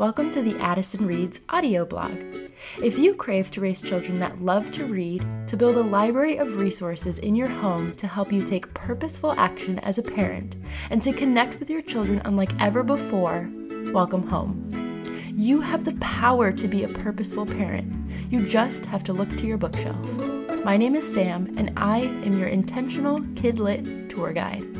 Welcome to the Addison Reads audio blog. If you crave to raise children that love to read, to build a library of resources in your home to help you take purposeful action as a parent, and to connect with your children unlike ever before, welcome home. You have the power to be a purposeful parent. You just have to look to your bookshelf. My name is Sam, and I am your intentional kidlit tour guide.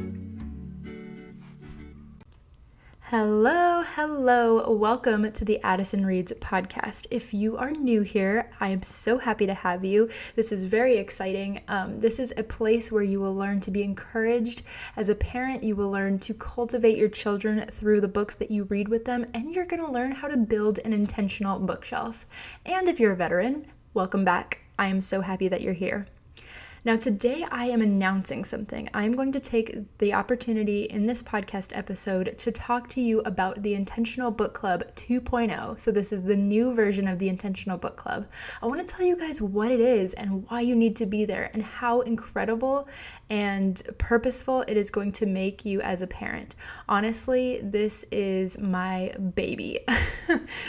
Hello, hello. Welcome to the Addison Reads podcast. If you are new here, I am so happy to have you. This is very exciting. Um, this is a place where you will learn to be encouraged. As a parent, you will learn to cultivate your children through the books that you read with them, and you're going to learn how to build an intentional bookshelf. And if you're a veteran, welcome back. I am so happy that you're here. Now, today I am announcing something. I am going to take the opportunity in this podcast episode to talk to you about the Intentional Book Club 2.0. So, this is the new version of the Intentional Book Club. I want to tell you guys what it is and why you need to be there and how incredible and purposeful it is going to make you as a parent. Honestly, this is my baby.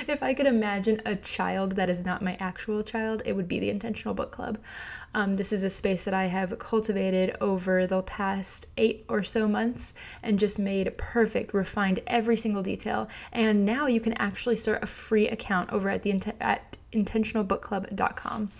if I could imagine a child that is not my actual child, it would be the Intentional Book Club. Um, this is a space that I have cultivated over the past eight or so months and just made perfect, refined every single detail. And now you can actually start a free account over at the at intentionalbookclub.com.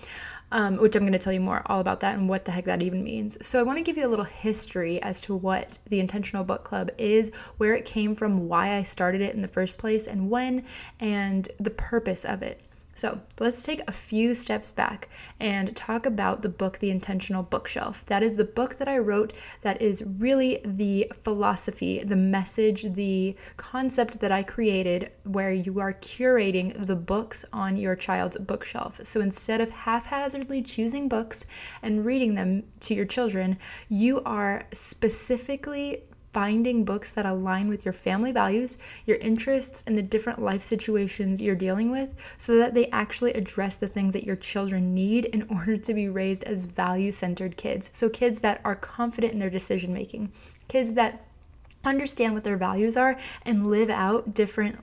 Um, which I'm going to tell you more all about that and what the heck that even means. So, I want to give you a little history as to what the Intentional Book Club is, where it came from, why I started it in the first place, and when, and the purpose of it. So let's take a few steps back and talk about the book, The Intentional Bookshelf. That is the book that I wrote that is really the philosophy, the message, the concept that I created where you are curating the books on your child's bookshelf. So instead of haphazardly choosing books and reading them to your children, you are specifically finding books that align with your family values, your interests, and the different life situations you're dealing with so that they actually address the things that your children need in order to be raised as value centered kids. So, kids that are confident in their decision making, kids that understand what their values are and live out different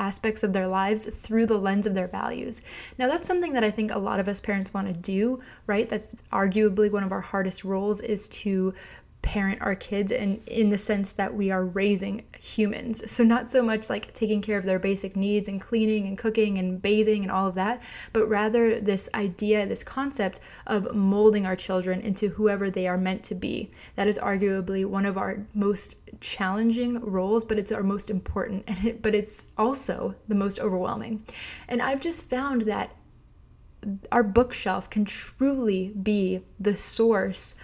aspects of their lives through the lens of their values. Now, that's something that I think a lot of us parents want to do, right? That's arguably one of our hardest roles is to parent our kids and in the sense that we are raising humans. So not so much like taking care of their basic needs and cleaning and cooking and bathing and all of that, but rather this idea, this concept of molding our children into whoever they are meant to be. That is arguably one of our most challenging roles, but it's our most important and it, but it's also the most overwhelming. And I've just found that our bookshelf can truly be the source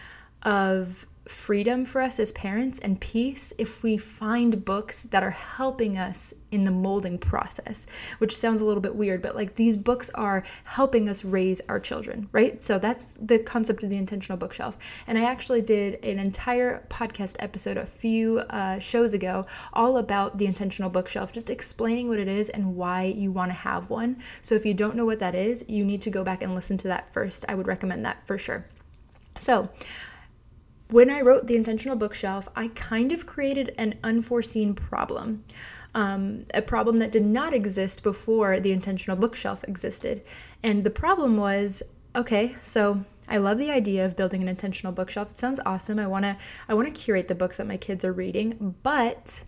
of freedom for us as parents and peace if we find books that are helping us in the molding process, which sounds a little bit weird, but like these books are helping us raise our children, right? So that's the concept of the intentional bookshelf. And I actually did an entire podcast episode a few uh, shows ago all about the intentional bookshelf, just explaining what it is and why you want to have one. So if you don't know what that is, you need to go back and listen to that first. I would recommend that for sure. So, when I wrote The Intentional Bookshelf, I kind of created an unforeseen problem. Um, a problem that did not exist before the intentional bookshelf existed. And the problem was okay, so I love the idea of building an intentional bookshelf. It sounds awesome. I want to I want to curate the books that my kids are reading, but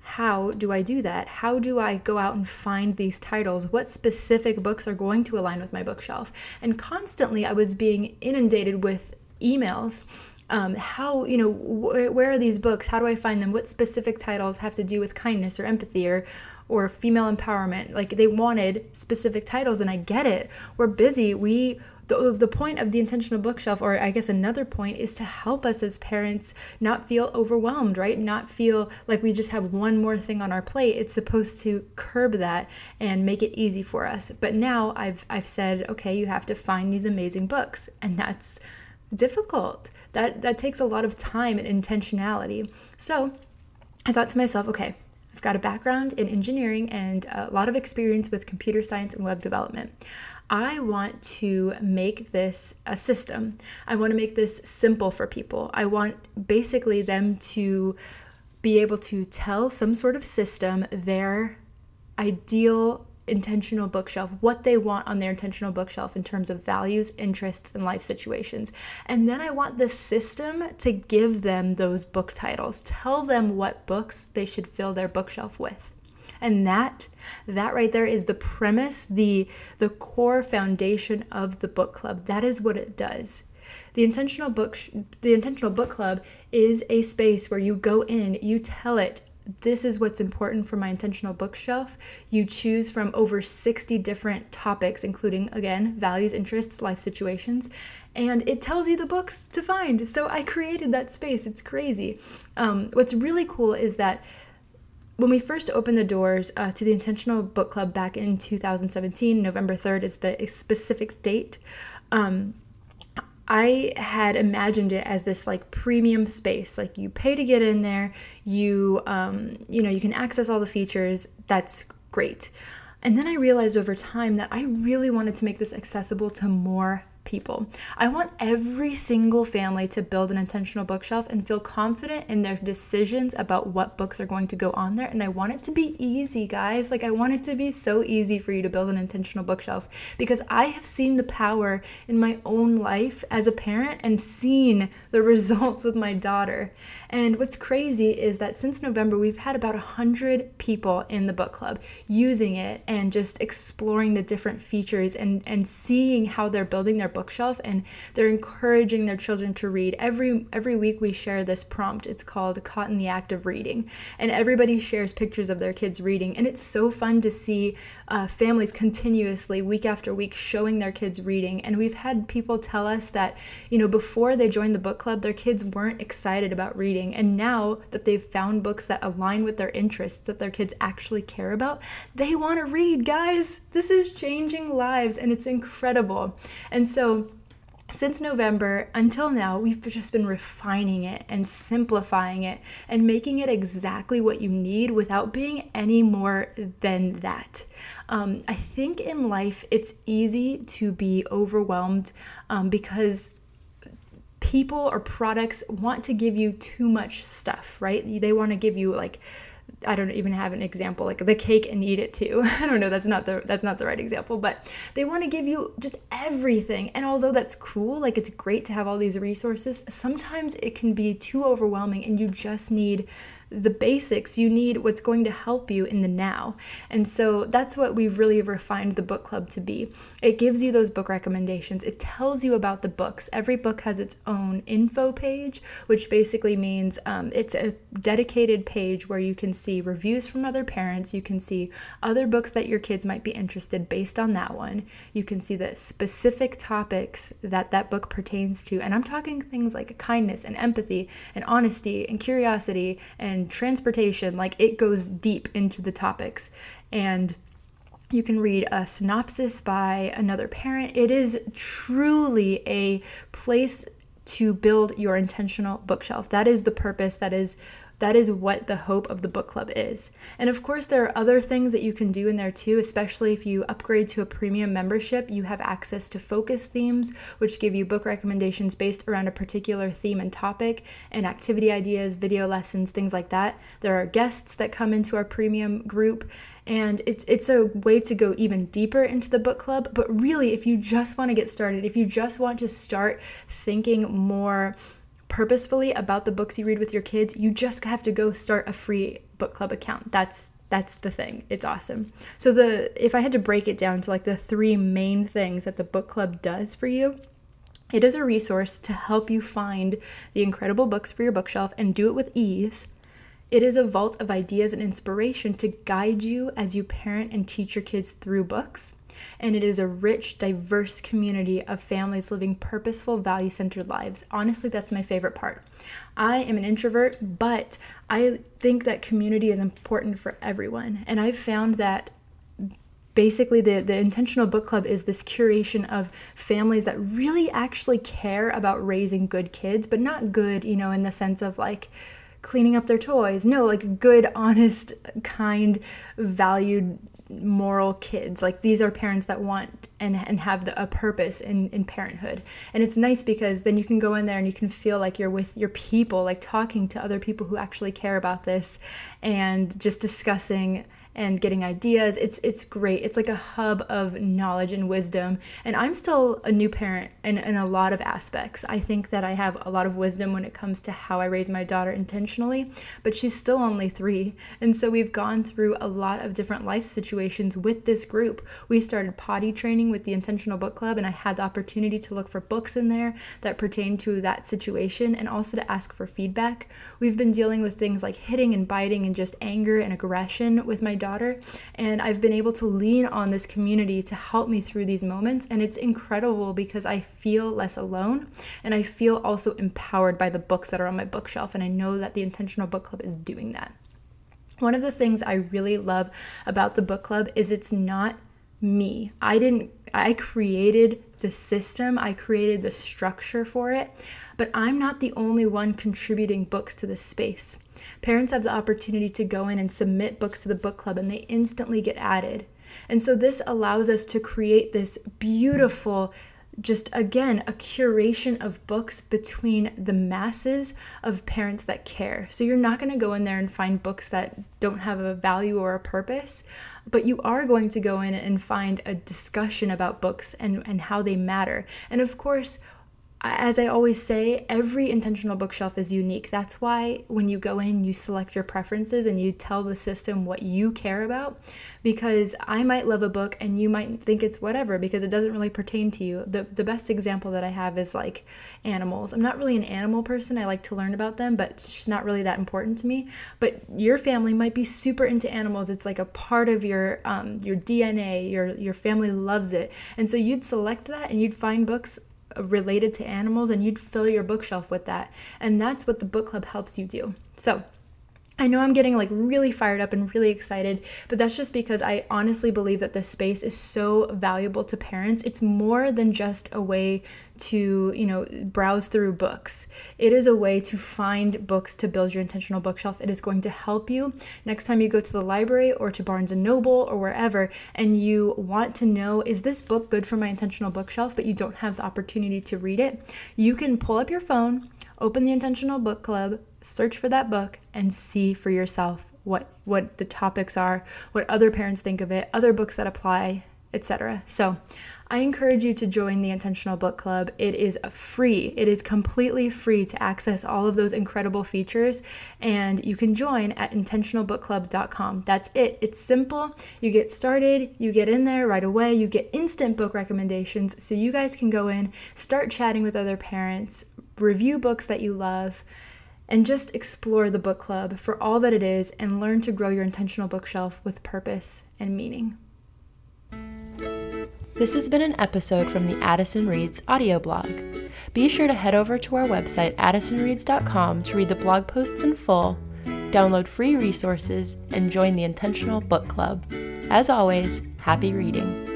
how do I do that? How do I go out and find these titles? What specific books are going to align with my bookshelf? And constantly I was being inundated with emails um, how you know wh- where are these books? How do i find them? What specific titles have to do with kindness or empathy or or female empowerment? Like they wanted specific titles and i get it. We're busy. We the, the point of the intentional bookshelf or i guess another point is to help us as parents not feel overwhelmed right? Not feel like we just have one more thing on our plate. It's supposed to curb that and make it easy for us. But now i've i've said okay you have to find these amazing books. And that's difficult that that takes a lot of time and intentionality. So I thought to myself, okay, I've got a background in engineering and a lot of experience with computer science and web development. I want to make this a system. I want to make this simple for people. I want basically them to be able to tell some sort of system their ideal intentional bookshelf, what they want on their intentional bookshelf in terms of values, interests, and life situations. And then I want the system to give them those book titles, tell them what books they should fill their bookshelf with. And that that right there is the premise, the the core foundation of the book club. That is what it does. The intentional book the intentional book club is a space where you go in, you tell it this is what's important for my intentional bookshelf. You choose from over 60 different topics, including, again, values, interests, life situations, and it tells you the books to find. So I created that space. It's crazy. Um, what's really cool is that when we first opened the doors uh, to the Intentional Book Club back in 2017, November 3rd is the specific date. Um, I had imagined it as this like premium space. Like you pay to get in there, you um, you know, you can access all the features. That's great. And then I realized over time that I really wanted to make this accessible to more people. I want every single family to build an intentional bookshelf and feel confident in their decisions about what books are going to go on there. And I want it to be easy, guys. Like, I want it to be so easy for you to build an intentional bookshelf because I have seen the power in my own life as a parent and seen the results with my daughter. And what's crazy is that since November, we've had about 100 people in the book club using it and just exploring the different features and, and seeing how they're building their bookshelf and they're encouraging their children to read. Every, every week, we share this prompt. It's called Caught in the Act of Reading. And everybody shares pictures of their kids reading. And it's so fun to see uh, families continuously, week after week, showing their kids reading. And we've had people tell us that, you know, before they joined the book club, their kids weren't excited about reading reading. And now that they've found books that align with their interests, that their kids actually care about, they want to read, guys. This is changing lives and it's incredible. And so, since November until now, we've just been refining it and simplifying it and making it exactly what you need without being any more than that. Um, I think in life it's easy to be overwhelmed um, because people or products want to give you too much stuff, right? They want to give you like I don't even have an example like the cake and eat it too. I don't know, that's not the that's not the right example, but they want to give you just everything. And although that's cool, like it's great to have all these resources, sometimes it can be too overwhelming and you just need the basics, you need what's going to help you in the now. And so that's what we've really refined the book club to be. It gives you those book recommendations, it tells you about the books. Every book has its own info page, which basically means um, it's a dedicated page where you can see reviews from other parents, you can see other books that your kids might be interested based on that one. You can see the specific topics that that book pertains to. And I'm talking things like kindness and empathy and honesty and curiosity and and transportation. Like it goes deep into the topics. And you can read a synopsis by another parent. It is truly a place to build your intentional bookshelf. That is the purpose. That is that is what the hope of the book club is. And of course, there are other things that you can do in there too, especially if you upgrade to a premium membership. You have access to focus themes, which give you book recommendations based around a particular theme and topic, and activity ideas, video lessons, things like that. There are guests that come into our premium group and it's it's a way to go even deeper into the book club but really if you just want to get started if you just want to start thinking more purposefully about the books you read with your kids, you just have to go start a free book club account. That's that's the thing. It's awesome. So the if I had to break it down to like the three main things that the book club does for you, it is a resource to help you find the incredible books for your bookshelf and do it with ease. It is a vault of ideas and inspiration to guide you as you parent and teach your kids through books and it is a rich, diverse community of families living purposeful, value centered lives. Honestly, that's my favorite part. I am an introvert, but I think that community is important for everyone. And I've found that basically the, the intentional book club is this curation of families that really actually care about raising good kids but not good you know in the sense of like cleaning up their toys no like good honest kind valued moral kids. Like these are parents that want and, and have the, a purpose in, in parenthood. And it's nice because then you can go in there and you can feel like you're with your people, like talking to other people who actually care about this and just discussing and getting ideas. It's it's great. It's like a hub of knowledge and wisdom. And I'm still a new parent in, in a lot of aspects. I think that I have a lot of wisdom when it comes to how I raise my daughter intentionally, but she's still only three. And so we've gone through a lot of different life situations with this group. We started potty training with the Intentional Book Club, and I had the opportunity to look for books in there that pertain to that situation and also to ask for feedback. We've been dealing with things like hitting and biting and just anger and aggression with my daughter, and I've been able to lean on this community to help me through these moments. And it's incredible because I feel less alone and I feel also empowered by the books that are on my bookshelf. And I know that the Intentional Book Club is doing that. One of the things I really love about the book club is it's not me. I didn't, I created the system, I created the structure for it, but I'm not the only one contributing books to this space. Parents have the opportunity to go in and submit books to the book club and they instantly get added. And so this allows us to create this beautiful just again a curation of books between the masses of parents that care. So you're not going to go in there and find books that don't have a value or a purpose, but you are going to go in and find a discussion about books and, and how they matter. And of course, as I always say, every intentional bookshelf is unique. That's why when you go in, you select your preferences and you tell the system what you care about. Because I might love a book and you might think it's whatever because it doesn't really pertain to you. The, the best example that I have is like animals. I'm not really an animal person. I like to learn about them, but it's just not really that important to me. But your family might be super into animals. It's like a part of your um, your DNA. Your your family loves it, and so you'd select that and you'd find books related to animals and you'd fill your bookshelf with that. And that's what the book club helps you do. So, I know I'm getting like really fired up and really excited, but that's just because I honestly believe that this space is so valuable to parents. It's more than just a way to, you know, browse through books. It is a way to find books to build your intentional bookshelf. It is going to help you next time you go to the library or to Barnes and Noble or wherever and you want to know is this book good for my intentional bookshelf, but you don't have the opportunity to read it. You can pull up your phone, open the intentional book club, search for that book and see for yourself what what the topics are, what other parents think of it, other books that apply, etc. So, I encourage you to join the Intentional Book Club. It is free. It is completely free to access all of those incredible features and you can join at intentionalbookclub.com. That's it. It's simple. You get started, you get in there right away, you get instant book recommendations so you guys can go in, start chatting with other parents, review books that you love and just explore the book club for all that it is and learn to grow your intentional bookshelf with purpose and meaning. This has been an episode from the Addison Reads audio blog. Be sure to head over to our website, addisonreads.com, to read the blog posts in full, download free resources, and join the Intentional Book Club. As always, happy reading.